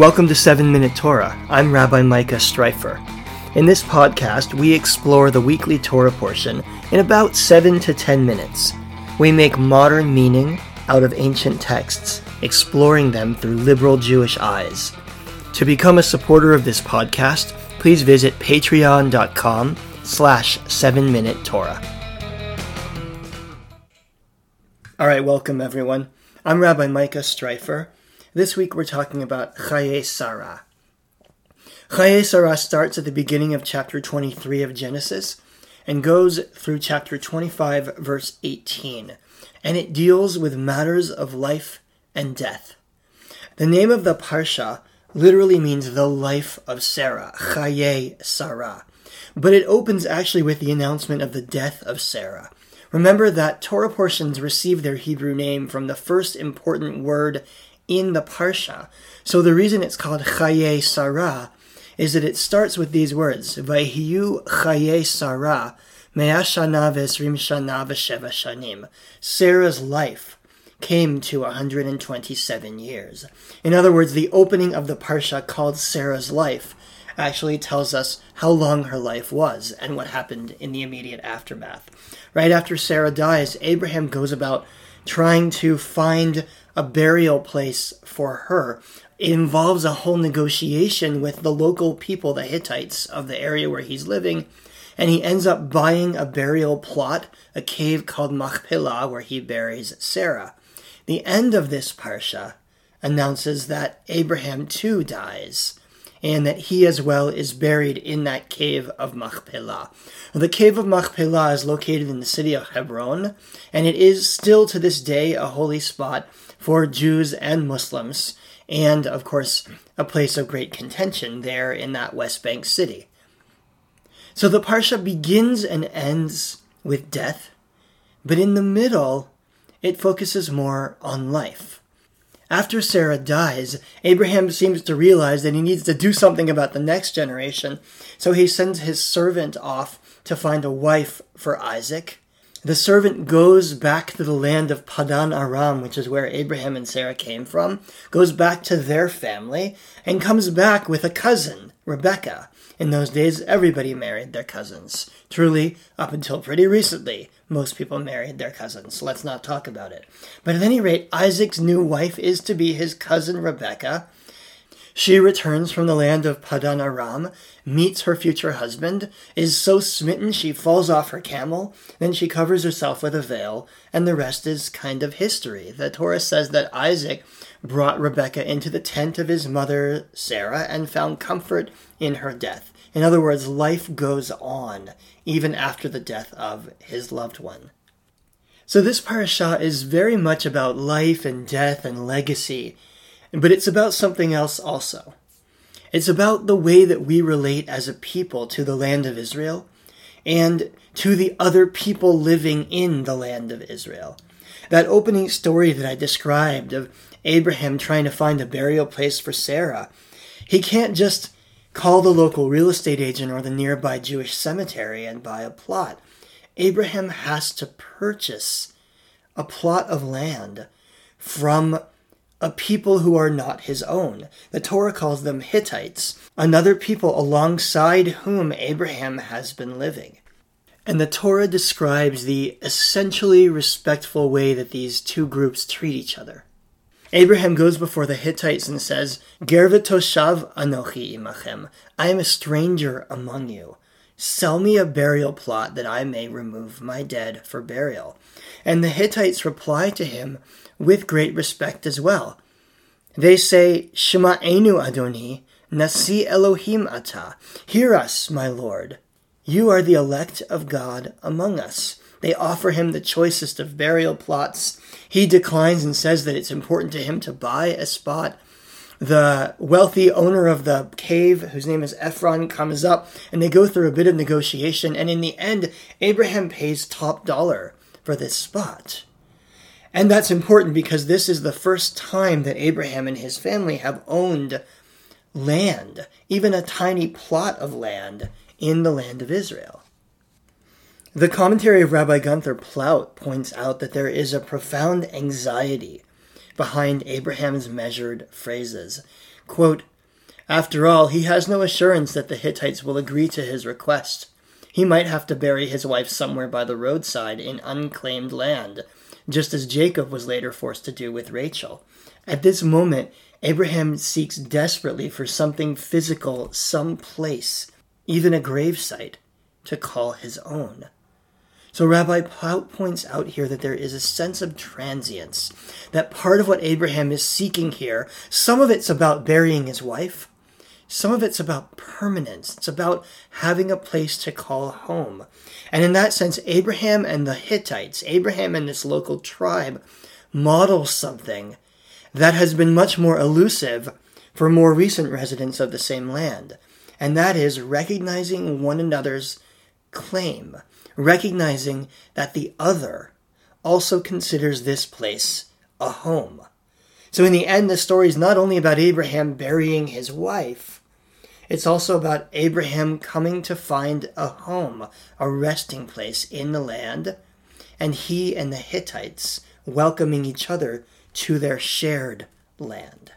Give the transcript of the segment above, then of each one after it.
Welcome to 7 Minute Torah. I'm Rabbi Micah Streiffer. In this podcast, we explore the weekly Torah portion in about 7 to 10 minutes. We make modern meaning out of ancient texts, exploring them through liberal Jewish eyes. To become a supporter of this podcast, please visit patreon.com slash 7 Minute Torah. All right, welcome everyone. I'm Rabbi Micah Streiffer. This week we're talking about Chaye Sarah. Chaye Sarah starts at the beginning of chapter 23 of Genesis and goes through chapter 25, verse 18, and it deals with matters of life and death. The name of the Parsha literally means the life of Sarah, Chaye Sarah, but it opens actually with the announcement of the death of Sarah. Remember that Torah portions receive their Hebrew name from the first important word in the Parsha. So the reason it's called Chaye Sarah is that it starts with these words, Vayhiyu Chaye Sarah, Me'ashana v'esrim shana v'sheva shanim. Sarah's life came to 127 years. In other words, the opening of the Parsha called Sarah's life actually tells us how long her life was and what happened in the immediate aftermath. Right after Sarah dies, Abraham goes about trying to find a burial place for her. It involves a whole negotiation with the local people, the Hittites of the area where he's living, and he ends up buying a burial plot, a cave called Machpelah, where he buries Sarah. The end of this parsha announces that Abraham too dies and that he as well is buried in that cave of Machpelah. The cave of Machpelah is located in the city of Hebron, and it is still to this day a holy spot for Jews and Muslims, and of course, a place of great contention there in that West Bank city. So the Parsha begins and ends with death, but in the middle, it focuses more on life. After Sarah dies, Abraham seems to realize that he needs to do something about the next generation, so he sends his servant off to find a wife for Isaac. The servant goes back to the land of Padan Aram, which is where Abraham and Sarah came from, goes back to their family, and comes back with a cousin, Rebecca. In those days, everybody married their cousins. Truly, up until pretty recently, most people married their cousins. Let's not talk about it. But at any rate, Isaac's new wife is to be his cousin Rebecca, she returns from the land of Padan Aram, meets her future husband, is so smitten she falls off her camel, then she covers herself with a veil, and the rest is kind of history. The Torah says that Isaac brought Rebekah into the tent of his mother Sarah and found comfort in her death. In other words, life goes on even after the death of his loved one. So this parasha is very much about life and death and legacy but it's about something else also. It's about the way that we relate as a people to the land of Israel and to the other people living in the land of Israel. That opening story that I described of Abraham trying to find a burial place for Sarah, he can't just call the local real estate agent or the nearby Jewish cemetery and buy a plot. Abraham has to purchase a plot of land from a people who are not his own. The Torah calls them Hittites, another people alongside whom Abraham has been living. And the Torah describes the essentially respectful way that these two groups treat each other. Abraham goes before the Hittites and says, Gervetoshav anochi imachem, I am a stranger among you. Sell me a burial plot that I may remove my dead for burial. And the Hittites reply to him, with great respect as well. They say, Shema'enu Adoni, Nasi Elohim Ata. Hear us, my Lord. You are the elect of God among us. They offer him the choicest of burial plots. He declines and says that it's important to him to buy a spot. The wealthy owner of the cave, whose name is Ephron, comes up and they go through a bit of negotiation. And in the end, Abraham pays top dollar for this spot. And that's important because this is the first time that Abraham and his family have owned land, even a tiny plot of land in the land of Israel. The commentary of Rabbi Gunther Plaut points out that there is a profound anxiety behind Abraham's measured phrases. Quote, After all, he has no assurance that the Hittites will agree to his request. He might have to bury his wife somewhere by the roadside in unclaimed land, just as Jacob was later forced to do with Rachel. At this moment, Abraham seeks desperately for something physical, some place, even a gravesite, to call his own. So Rabbi Plaut points out here that there is a sense of transience, that part of what Abraham is seeking here, some of it's about burying his wife, some of it's about permanence. It's about having a place to call home. And in that sense, Abraham and the Hittites, Abraham and this local tribe, model something that has been much more elusive for more recent residents of the same land. And that is recognizing one another's claim recognizing that the other also considers this place a home. So, in the end, the story is not only about Abraham burying his wife, it's also about Abraham coming to find a home, a resting place in the land, and he and the Hittites welcoming each other to their shared land.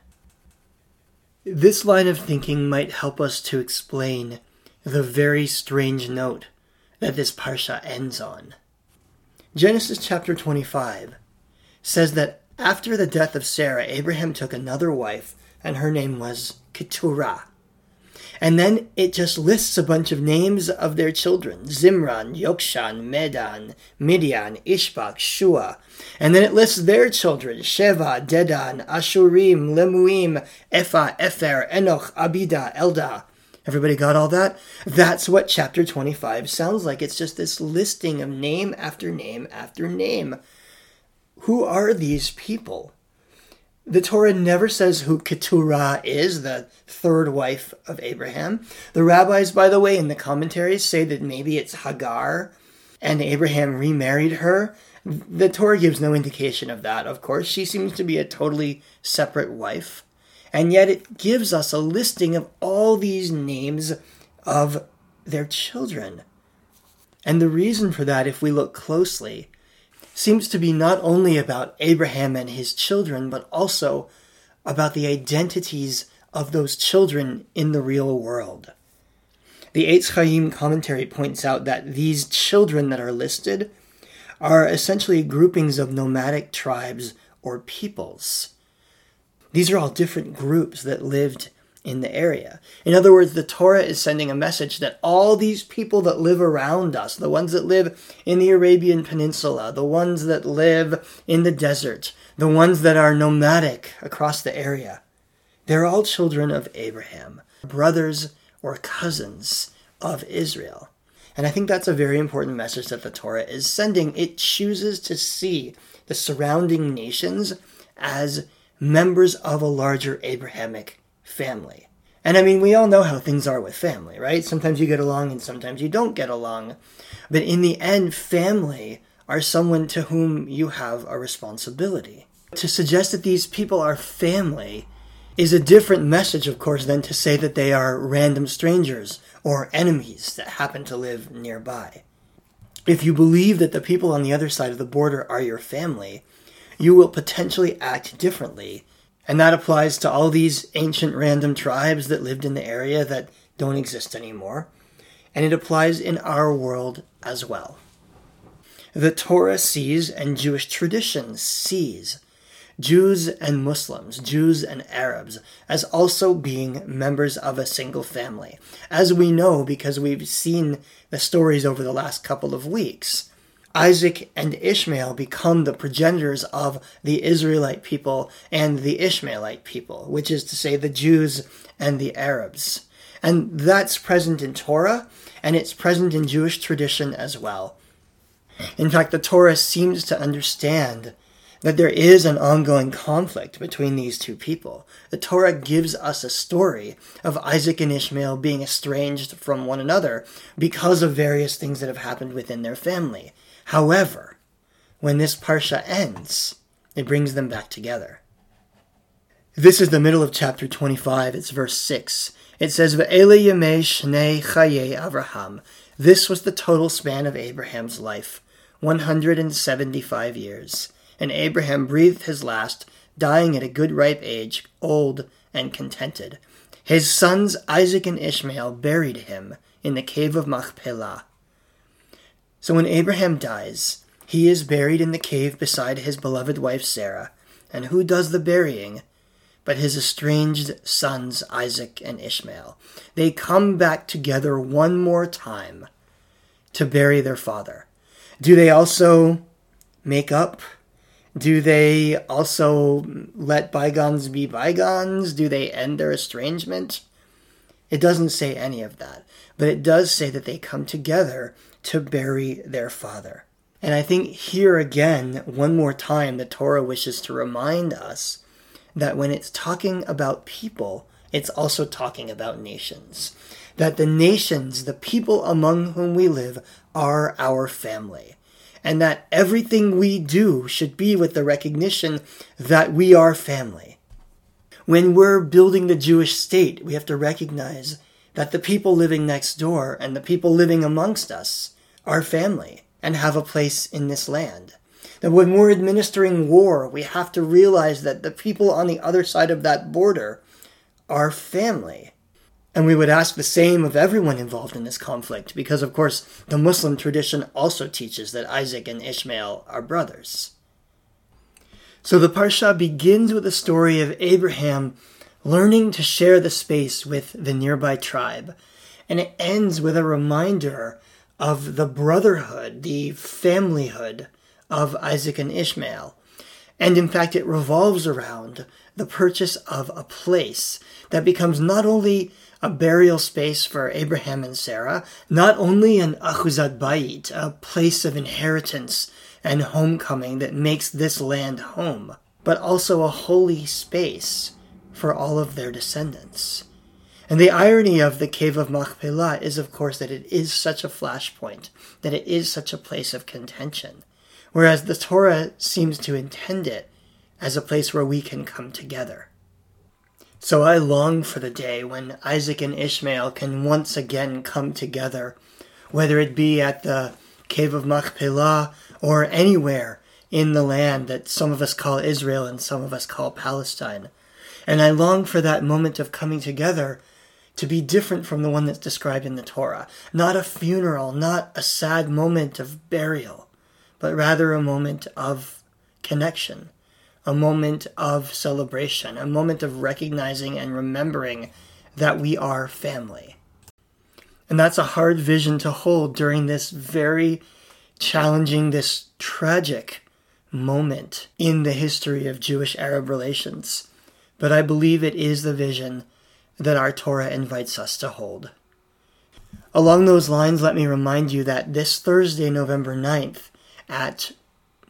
This line of thinking might help us to explain the very strange note that this parsha ends on. Genesis chapter 25 says that after the death of Sarah, Abraham took another wife, and her name was Keturah. And then it just lists a bunch of names of their children Zimran, Yokshan, Medan, Midian, Ishbak, Shua. And then it lists their children Sheva, Dedan, Ashurim, Lemuim, Epha, Epher, Enoch, Abida, Eldah. Everybody got all that? That's what chapter 25 sounds like. It's just this listing of name after name after name. Who are these people? The Torah never says who Keturah is, the third wife of Abraham. The rabbis, by the way, in the commentaries say that maybe it's Hagar and Abraham remarried her. The Torah gives no indication of that, of course. She seems to be a totally separate wife and yet it gives us a listing of all these names of their children. And the reason for that, if we look closely, seems to be not only about Abraham and his children, but also about the identities of those children in the real world. The Eitz Chaim commentary points out that these children that are listed are essentially groupings of nomadic tribes or peoples. These are all different groups that lived in the area. In other words, the Torah is sending a message that all these people that live around us, the ones that live in the Arabian Peninsula, the ones that live in the desert, the ones that are nomadic across the area, they're all children of Abraham, brothers or cousins of Israel. And I think that's a very important message that the Torah is sending. It chooses to see the surrounding nations as members of a larger Abrahamic family. And I mean, we all know how things are with family, right? Sometimes you get along and sometimes you don't get along. But in the end, family are someone to whom you have a responsibility. To suggest that these people are family is a different message, of course, than to say that they are random strangers or enemies that happen to live nearby. If you believe that the people on the other side of the border are your family, you will potentially act differently. And that applies to all these ancient random tribes that lived in the area that don't exist anymore. And it applies in our world as well. The Torah sees and Jewish tradition sees Jews and Muslims, Jews and Arabs, as also being members of a single family. As we know because we've seen the stories over the last couple of weeks. Isaac and Ishmael become the progenitors of the Israelite people and the Ishmaelite people, which is to say the Jews and the Arabs. And that's present in Torah, and it's present in Jewish tradition as well. In fact, the Torah seems to understand that there is an ongoing conflict between these two people. The Torah gives us a story of Isaac and Ishmael being estranged from one another because of various things that have happened within their family. However, when this parsha ends, it brings them back together. This is the middle of chapter 25. It's verse 6. It says, Ve'ele yemei shnei chaye Avraham. This was the total span of Abraham's life 175 years. And Abraham breathed his last, dying at a good ripe age, old and contented. His sons Isaac and Ishmael buried him in the cave of Machpelah. So when Abraham dies, he is buried in the cave beside his beloved wife Sarah. And who does the burying? But his estranged sons Isaac and Ishmael. They come back together one more time to bury their father. Do they also make up? Do they also let bygones be bygones? Do they end their estrangement? It doesn't say any of that, but it does say that they come together to bury their father. And I think here again, one more time, the Torah wishes to remind us that when it's talking about people, it's also talking about nations. That the nations, the people among whom we live, are our family and that everything we do should be with the recognition that we are family. When we're building the Jewish state, we have to recognize that the people living next door and the people living amongst us are family and have a place in this land. That when we're administering war, we have to realize that the people on the other side of that border are family and we would ask the same of everyone involved in this conflict, because of course the Muslim tradition also teaches that Isaac and Ishmael are brothers. So the Parsha begins with the story of Abraham learning to share the space with the nearby tribe, and it ends with a reminder of the brotherhood, the familyhood of Isaac and Ishmael. And in fact, it revolves around the purchase of a place that becomes not only a burial space for Abraham and Sarah, not only an Achuzat Bayit, a place of inheritance and homecoming that makes this land home, but also a holy space for all of their descendants. And the irony of the cave of Machpelah is, of course, that it is such a flashpoint, that it is such a place of contention, whereas the Torah seems to intend it as a place where we can come together. So I long for the day when Isaac and Ishmael can once again come together, whether it be at the cave of Machpelah or anywhere in the land that some of us call Israel and some of us call Palestine. And I long for that moment of coming together to be different from the one that's described in the Torah. Not a funeral, not a sad moment of burial, but rather a moment of connection a moment of celebration, a moment of recognizing and remembering that we are family. And that's a hard vision to hold during this very challenging, this tragic moment in the history of Jewish Arab relations. But I believe it is the vision that our Torah invites us to hold. Along those lines, let me remind you that this Thursday, November 9th, at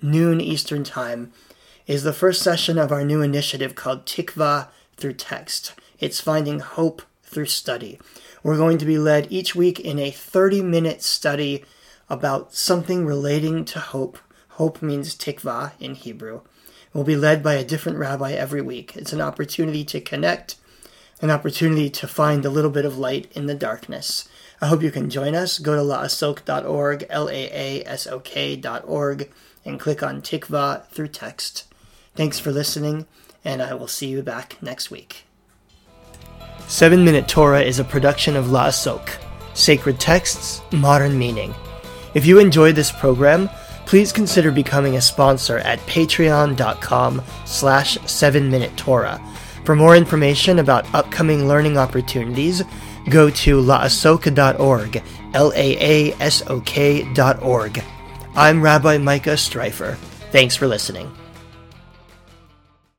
noon Eastern Time, is the first session of our new initiative called Tikva Through Text. It's finding hope through study. We're going to be led each week in a 30 minute study about something relating to hope. Hope means tikva in Hebrew. We'll be led by a different rabbi every week. It's an opportunity to connect, an opportunity to find a little bit of light in the darkness. I hope you can join us. Go to laasok.org, L A A S O K.org, and click on Tikva through text. Thanks for listening, and I will see you back next week. 7 Minute Torah is a production of Laasok, Sacred Texts, Modern Meaning. If you enjoyed this program, please consider becoming a sponsor at patreon.com slash 7-Minute Torah. For more information about upcoming learning opportunities, go to laasok.org, L-A-A-S-O-K dot org. I'm Rabbi Micah Streiffer. Thanks for listening.